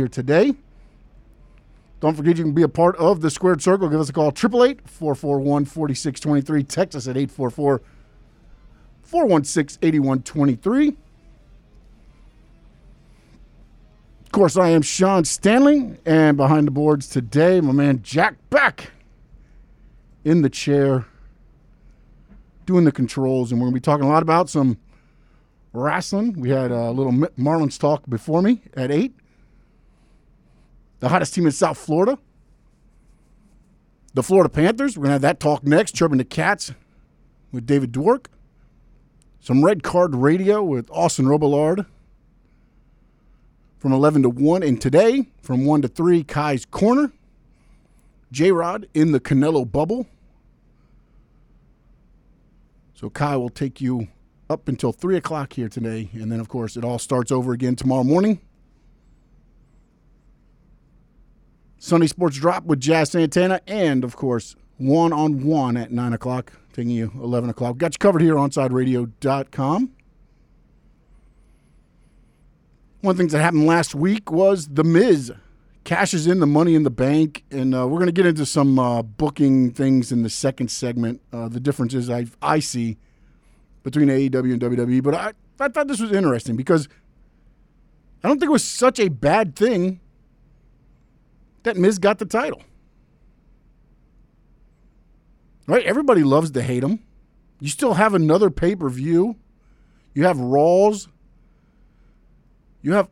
here today. Don't forget you can be a part of the Squared Circle. Give us a call 888 441 4623. Text us at 844 416 8123. Of course, I am Sean Stanley, and behind the boards today, my man Jack Beck in the chair doing the controls. And we're going to be talking a lot about some wrestling. We had a little Marlins talk before me at 8. The hottest team in South Florida. The Florida Panthers. We're going to have that talk next. Chirping the Cats with David Dwork. Some red card radio with Austin Robillard from 11 to 1. And today, from 1 to 3, Kai's Corner. J Rod in the Canelo bubble. So Kai will take you up until 3 o'clock here today. And then, of course, it all starts over again tomorrow morning. Sunday Sports Drop with Jazz Santana. And, of course, one on one at 9 o'clock, taking you 11 o'clock. Got you covered here on OnSideRadio.com. One of the things that happened last week was The Miz cashes in the money in the bank. And uh, we're going to get into some uh, booking things in the second segment, uh, the differences I, I see between AEW and WWE. But I, I thought this was interesting because I don't think it was such a bad thing that Miz got the title. Right? Everybody loves to hate him. You still have another pay per view. You have Raws you have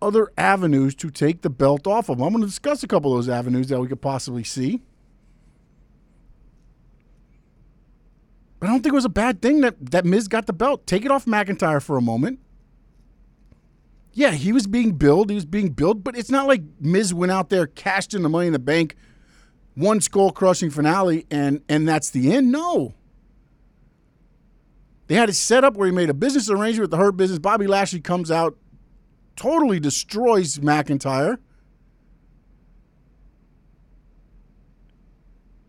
other avenues to take the belt off of. I'm going to discuss a couple of those avenues that we could possibly see. But I don't think it was a bad thing that, that Miz got the belt. Take it off McIntyre for a moment. Yeah, he was being billed. He was being billed, but it's not like Miz went out there, cashed in the money in the bank, one skull crushing finale, and and that's the end. No. They had it set up where he made a business arrangement with the Hurt Business. Bobby Lashley comes out, totally destroys McIntyre.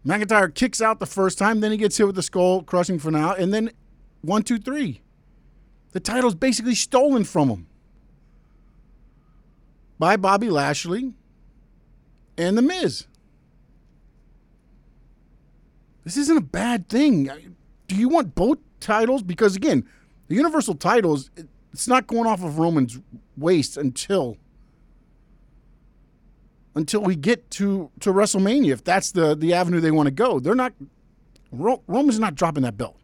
McIntyre kicks out the first time, then he gets hit with the skull crushing finale, and then one, two, three. The title's basically stolen from him by Bobby Lashley and The Miz. This isn't a bad thing. Do you want both titles because again, the Universal titles it's not going off of Roman's waist until until we get to to WrestleMania. If that's the the avenue they want to go, they're not. Roman's not dropping that belt.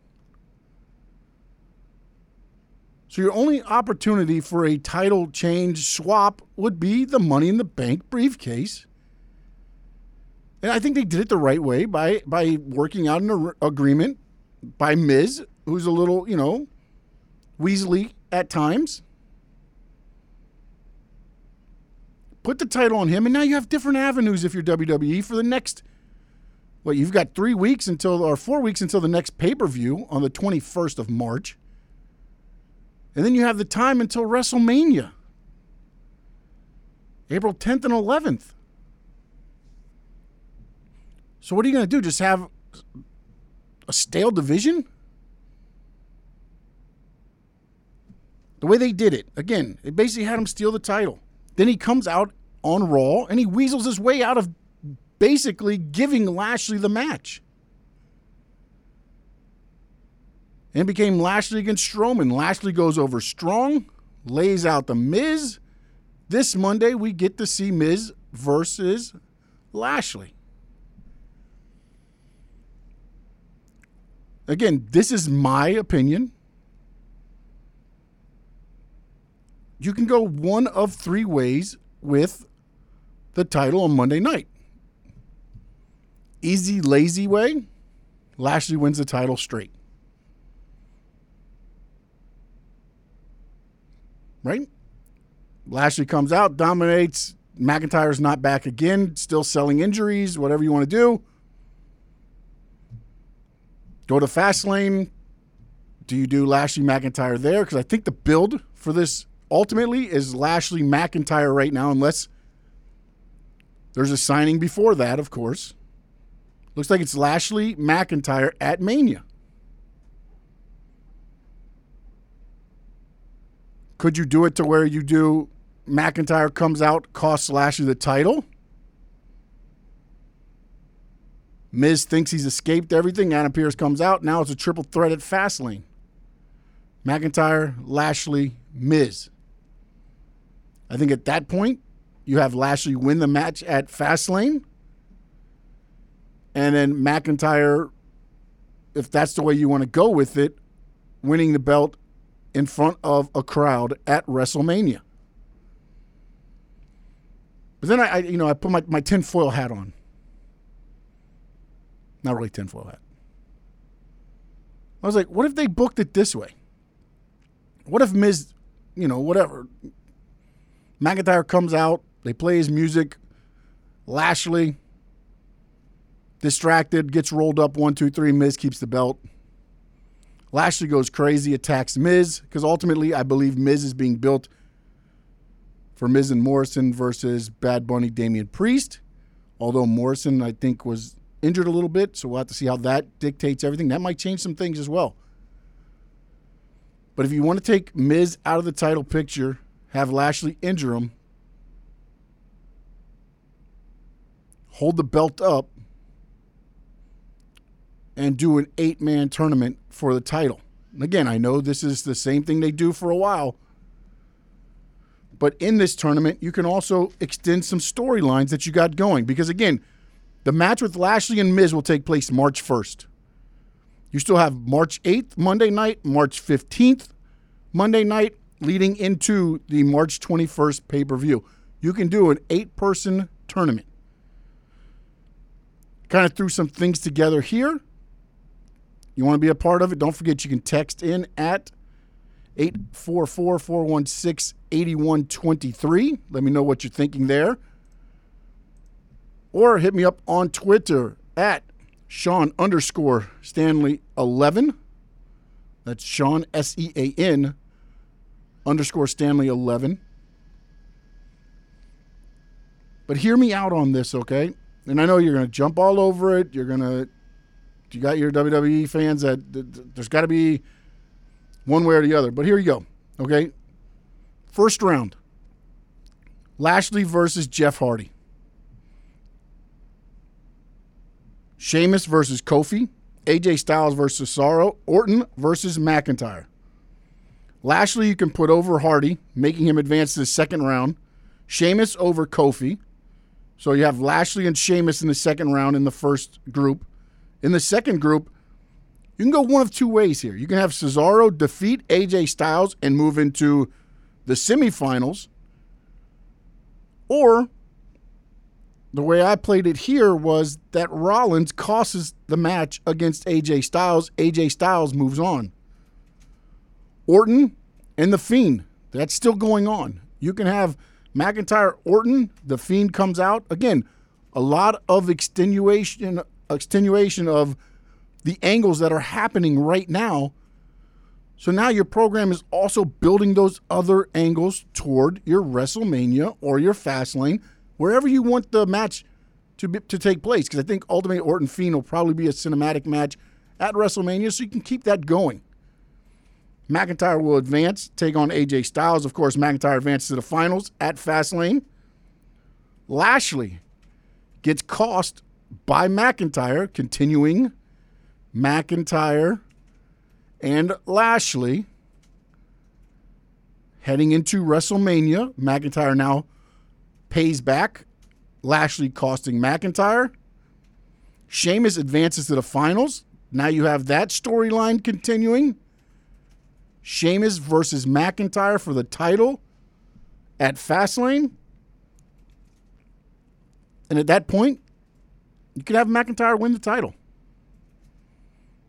So your only opportunity for a title change swap would be the Money in the Bank briefcase. And I think they did it the right way by by working out an agreement by Miz who's a little, you know, Weasley at times. Put the title on him, and now you have different avenues if you're WWE for the next. Well, you've got three weeks until, or four weeks until the next pay per view on the 21st of March. And then you have the time until WrestleMania, April 10th and 11th. So, what are you going to do? Just have a stale division? The way they did it, again, it basically had him steal the title. Then he comes out on Raw and he weasels his way out of basically giving Lashley the match. And became Lashley against Strowman. Lashley goes over strong, lays out the Miz. This Monday, we get to see Miz versus Lashley. Again, this is my opinion. you can go one of three ways with the title on Monday night. Easy, lazy way, Lashley wins the title straight. Right? Lashley comes out, dominates. McIntyre's not back again, still selling injuries, whatever you want to do. Go to Fastlane. Do you do Lashley McIntyre there? Because I think the build for this ultimately is Lashley McIntyre right now, unless there's a signing before that, of course. Looks like it's Lashley McIntyre at Mania. Could you do it to where you do McIntyre comes out, costs Lashley the title. Miz thinks he's escaped everything. Adam Pearce comes out. Now it's a triple threat at Fastlane. McIntyre, Lashley, Miz. I think at that point, you have Lashley win the match at Fastlane. And then McIntyre, if that's the way you want to go with it, winning the belt in front of a crowd at WrestleMania. But then I, I you know, I put my, my tinfoil hat on. Not really tinfoil hat. I was like, what if they booked it this way? What if Miz, you know, whatever, McIntyre comes out, they play his music, Lashley, distracted, gets rolled up one, two, three, Miz keeps the belt. Lashley goes crazy, attacks Miz, because ultimately I believe Miz is being built for Miz and Morrison versus Bad Bunny, Damian Priest. Although Morrison, I think, was injured a little bit, so we'll have to see how that dictates everything. That might change some things as well. But if you want to take Miz out of the title picture, have Lashley injure him, hold the belt up, and do an eight man tournament for the title. And again, I know this is the same thing they do for a while. But in this tournament, you can also extend some storylines that you got going. Because again, the match with Lashley and Miz will take place March 1st. You still have March 8th, Monday night, March 15th, Monday night, leading into the March 21st pay per view. You can do an eight person tournament. Kind of threw some things together here. You want to be a part of it? Don't forget you can text in at 844 416 8123. Let me know what you're thinking there. Or hit me up on Twitter at Sean underscore Stanley 11. That's Sean, S E A N underscore Stanley 11. But hear me out on this, okay? And I know you're going to jump all over it. You're going to, you got your WWE fans that there's got to be one way or the other. But here you go, okay? First round Lashley versus Jeff Hardy. Sheamus versus Kofi. AJ Styles versus Cesaro. Orton versus McIntyre. Lashley, you can put over Hardy, making him advance to the second round. Sheamus over Kofi. So you have Lashley and Sheamus in the second round in the first group. In the second group, you can go one of two ways here. You can have Cesaro defeat AJ Styles and move into the semifinals. Or the way I played it here was that Rollins causes the match against AJ Styles. AJ Styles moves on. Orton and The Fiend. That's still going on. You can have McIntyre Orton. The Fiend comes out. Again, a lot of extenuation extenuation of the angles that are happening right now. So now your program is also building those other angles toward your WrestleMania or your Fastlane, wherever you want the match to be, to take place. Because I think Ultimate Orton Fiend will probably be a cinematic match at WrestleMania, so you can keep that going. McIntyre will advance, take on AJ Styles. Of course, McIntyre advances to the finals at Fastlane. Lashley gets cost by McIntyre, continuing McIntyre and Lashley heading into WrestleMania. McIntyre now pays back. Lashley costing McIntyre. Sheamus advances to the finals. Now you have that storyline continuing. Sheamus versus McIntyre for the title at Fastlane. And at that point, you could have McIntyre win the title.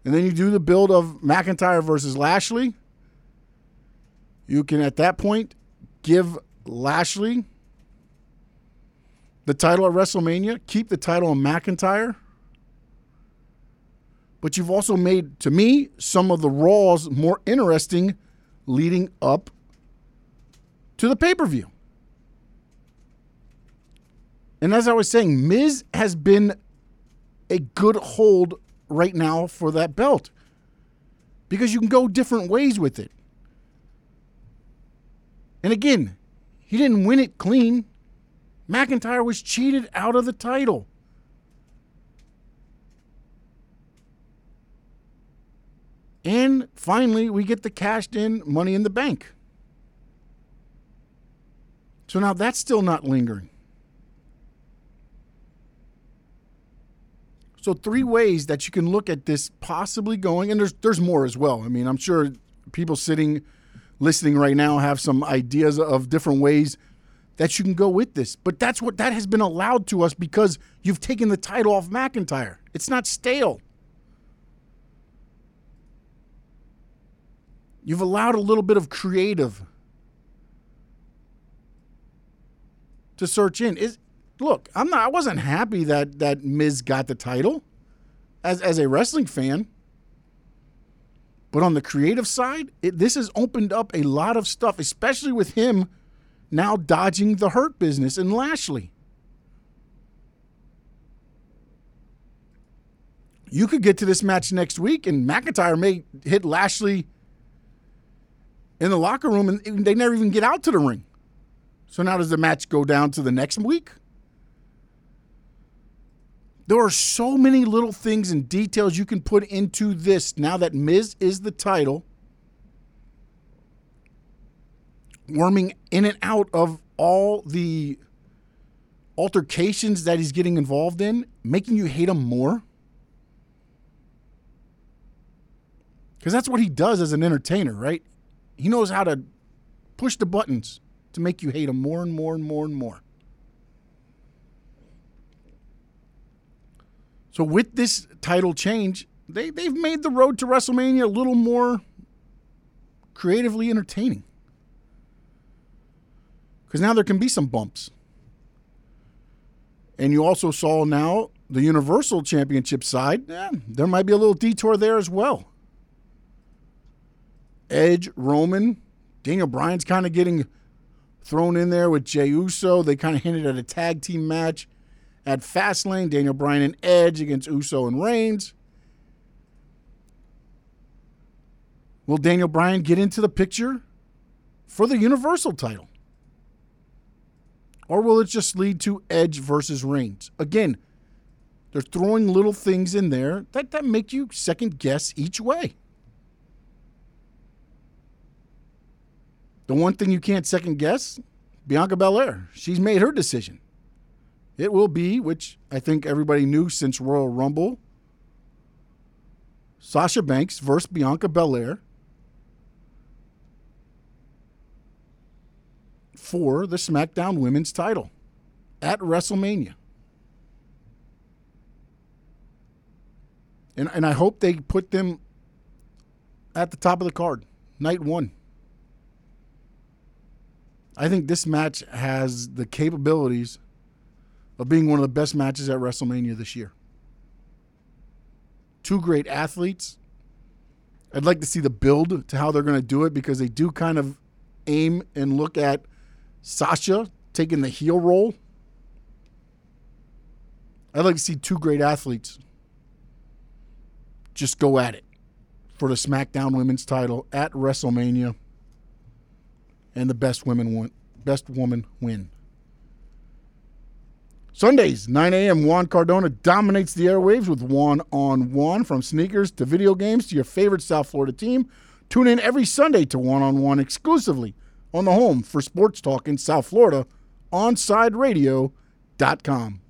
And then you do the build of McIntyre versus Lashley. You can, at that point, give Lashley the title at WrestleMania, keep the title on McIntyre but you've also made, to me, some of the Raws more interesting leading up to the pay per view. And as I was saying, Miz has been a good hold right now for that belt because you can go different ways with it. And again, He didn't win it clean. McIntyre was cheated out of the title. And finally, we get the cashed in money in the bank. So now that's still not lingering. So three ways that you can look at this possibly going, and there's there's more as well. I mean, I'm sure people sitting listening right now have some ideas of different ways that you can go with this. But that's what that has been allowed to us because you've taken the title off McIntyre. It's not stale. You've allowed a little bit of creative to search in. Is look, I'm not I wasn't happy that that Miz got the title as as a wrestling fan. But on the creative side, it, this has opened up a lot of stuff, especially with him now dodging the hurt business and Lashley. You could get to this match next week, and McIntyre may hit Lashley in the locker room, and they never even get out to the ring. So now does the match go down to the next week? There are so many little things and details you can put into this now that Miz is the title. Worming in and out of all the altercations that he's getting involved in, making you hate him more. Because that's what he does as an entertainer, right? He knows how to push the buttons to make you hate him more and more and more and more. So with this title change, they, they've made the road to WrestleMania a little more creatively entertaining. Because now there can be some bumps. And you also saw now the Universal Championship side, eh, there might be a little detour there as well. Edge, Roman, Daniel Bryan's kind of getting thrown in there with Jey Uso. They kind of hinted at a tag team match. At Fastlane, Daniel Bryan and Edge against Uso and Reigns. Will Daniel Bryan get into the picture for the Universal title? Or will it just lead to Edge versus Reigns? Again, they're throwing little things in there that, that make you second guess each way. The one thing you can't second guess Bianca Belair. She's made her decision. It will be, which I think everybody knew since Royal Rumble, Sasha Banks versus Bianca Belair for the SmackDown Women's title at WrestleMania. And, and I hope they put them at the top of the card, night one. I think this match has the capabilities of being one of the best matches at WrestleMania this year. Two great athletes. I'd like to see the build to how they're going to do it because they do kind of aim and look at Sasha taking the heel role. I'd like to see two great athletes just go at it for the SmackDown Women's title at WrestleMania, and the best women win, best woman win. Sundays, 9 a.m., Juan Cardona dominates the airwaves with Juan on One. From sneakers to video games to your favorite South Florida team. Tune in every Sunday to One on One exclusively on the home for sports talk in South Florida, onsideradio.com.